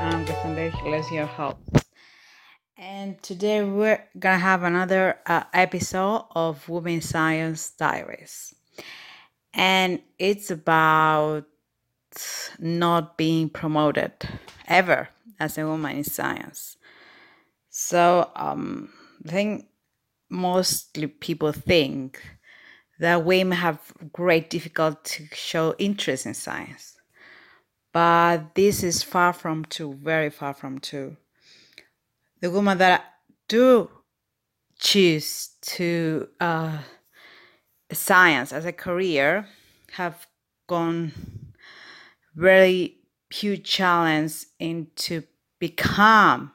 I'm Giles, your. And today we're gonna have another uh, episode of Women Science Diaries. And it's about not being promoted ever as a woman in science. So um, I think mostly people think that women have great difficulty to show interest in science. But this is far from true, very far from true. The women that do choose to uh, science as a career have gone very huge challenge into become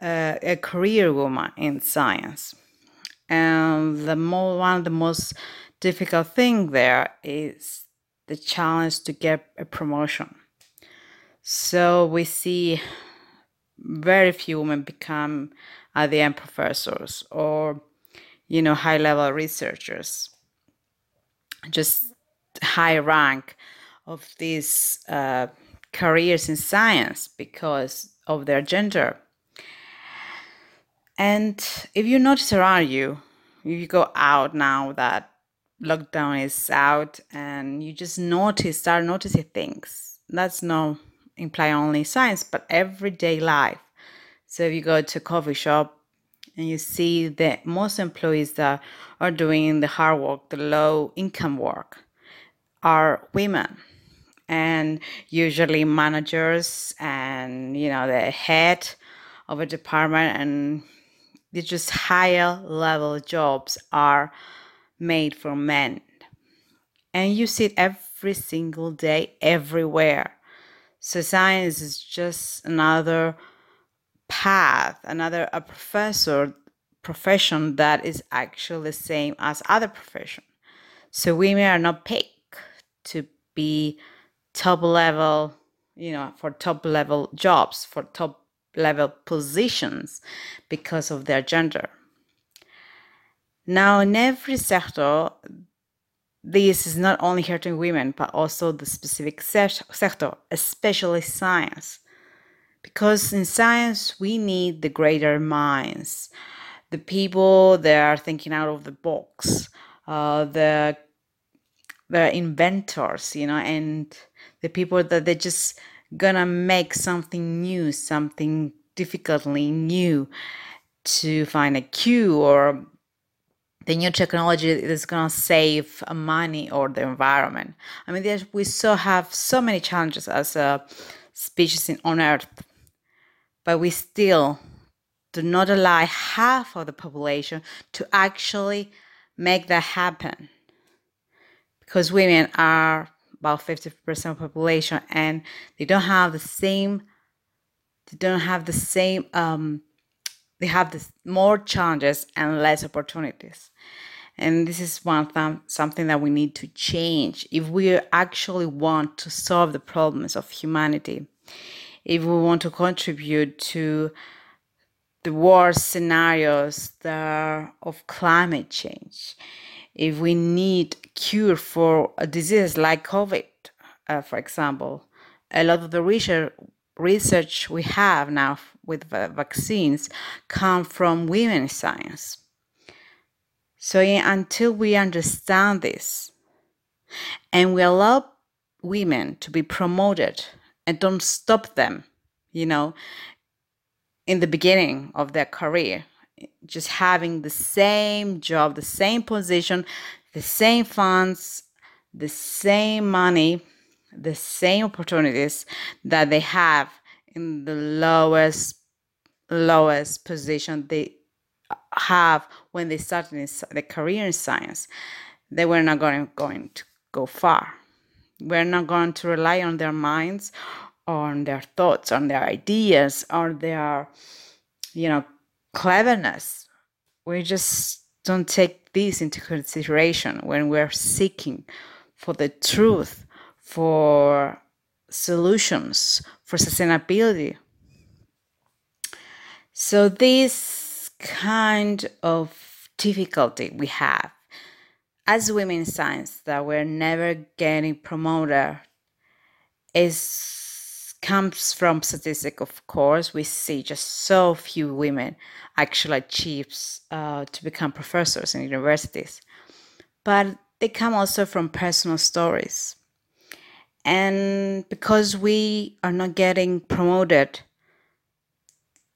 uh, a career woman in science. And the more, one of the most difficult thing there is the challenge to get a promotion. So we see very few women become end professors or you know high level researchers just high rank of these uh, careers in science because of their gender and if you notice around you if you go out now that lockdown is out and you just notice start noticing things. That's not imply only science but everyday life. So if you go to coffee shop and you see that most employees that are doing the hard work the low income work are women and usually managers and you know the head of a department and the just higher level jobs are made for men. And you see it every single day everywhere. So science is just another path another a professor profession that is actually the same as other profession. So women are not picked to be top level you know for top level jobs for top level positions because of their gender now in every sector this is not only hurting women but also the specific se- sector especially science. Because in science we need the greater minds. The people that are thinking out of the box uh, the the inventors you know and the people that they're just gonna make something new something difficultly new to find a cure or the new technology is going to save money or the environment. I mean, we still have so many challenges as a species in, on Earth, but we still do not allow half of the population to actually make that happen because women are about 50% of population and they don't have the same they don't have the same um, they have this more challenges and less opportunities. And this is one th- something that we need to change. If we actually want to solve the problems of humanity if we want to contribute to the worst scenarios of climate change if we need cure for a disease like covid uh, for example a lot of the research research we have now with vaccines come from women's science. So until we understand this and we allow women to be promoted and don't stop them you know in the beginning of their career just having the same job the same position the same funds the same money the same opportunities that they have in the lowest lowest position they have when they started in the career in science they were not going, going to go far. We're not going to rely on their minds on their thoughts on their ideas on their you know cleverness. We just don't take this into consideration when we're seeking for the truth for solutions for sustainability. So this kind of difficulty we have as women in science that we're never getting promoted is comes from statistic of course. We see just so few women actually achieves uh, to become professors in universities. But they come also from personal stories and because we are not getting promoted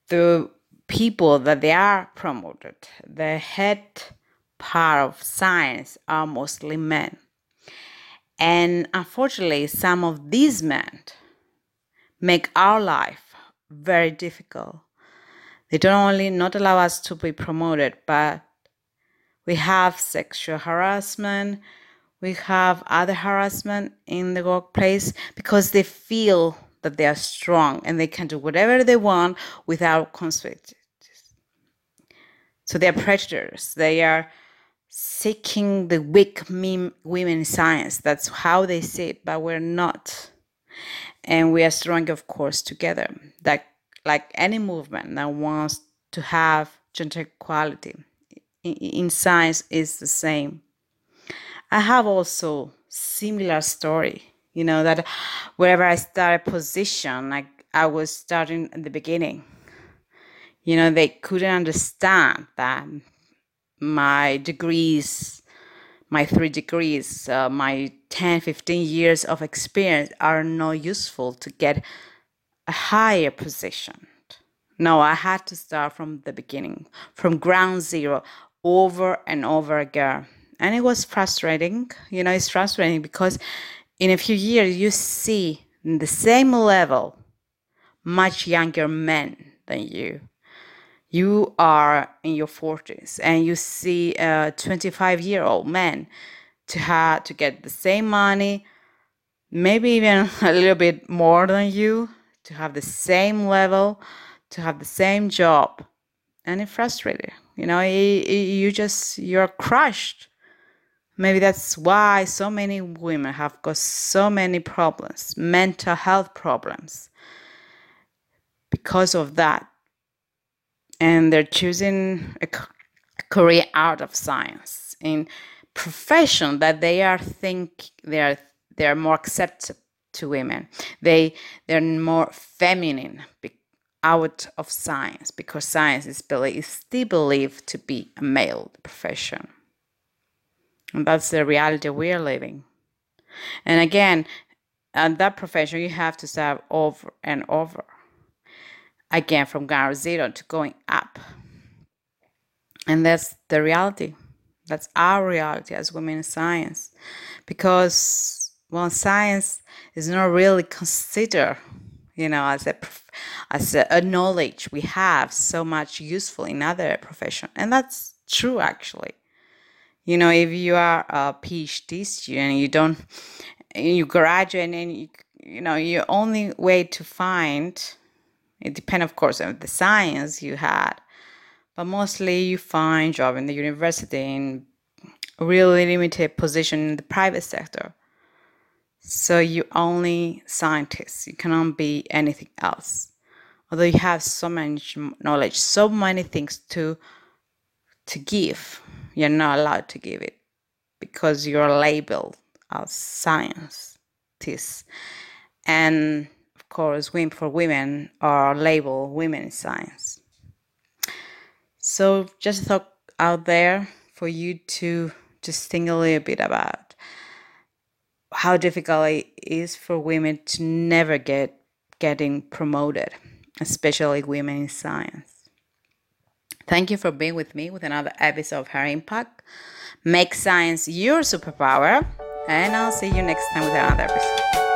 the people that they are promoted the head part of science are mostly men. And unfortunately some of these men make our life very difficult. They don't only not allow us to be promoted but we have sexual harassment we have other harassment in the workplace because they feel that they are strong and they can do whatever they want without consequences. So they're predators. They are seeking the weak women in science. That's how they see it, but we're not. And we are strong, of course, together. Like like any movement that wants to have gender equality in, in science is the same. I have also similar story. You know that wherever I start a position, like I was starting at the beginning. You know they couldn't understand that my degrees, my three degrees, uh, my 10, 15 years of experience are not useful to get a higher position. No, I had to start from the beginning, from ground zero, over and over again and it was frustrating you know it's frustrating because in a few years you see the same level much younger men than you. You are in your 40s and you see a 25 year old man to have to get the same money maybe even a little bit more than you to have the same level to have the same job. And it frustrated you know it, it, you just you're crushed Maybe that's why so many women have got so many problems, mental health problems, because of that. And they're choosing a career out of science in profession that they are think they are they are more accepted to women. They they're more feminine out of science because science is, believed, is still believed to be a male profession. And that's the reality we're living. And again, at that profession, you have to start over and over. Again, from ground zero to going up. And that's the reality. That's our reality as women in science. Because, well, science is not really considered, you know, as a as a, a knowledge we have so much useful in other profession. And that's true, actually you know if you are a phd student you don't you graduate and you, you know your only way to find it depends of course on the science you had but mostly you find job in the university in really limited position in the private sector. So you only scientists you cannot be anything else. Although you have so much knowledge so many things to to give you're not allowed to give it because you're labeled as scientists. And of course, women for women are labeled women in science. So just a thought out there for you to just think a little bit about how difficult it is for women to never get getting promoted, especially women in science. Thank you for being with me with another episode of Her Impact. Make science your superpower, and I'll see you next time with another episode.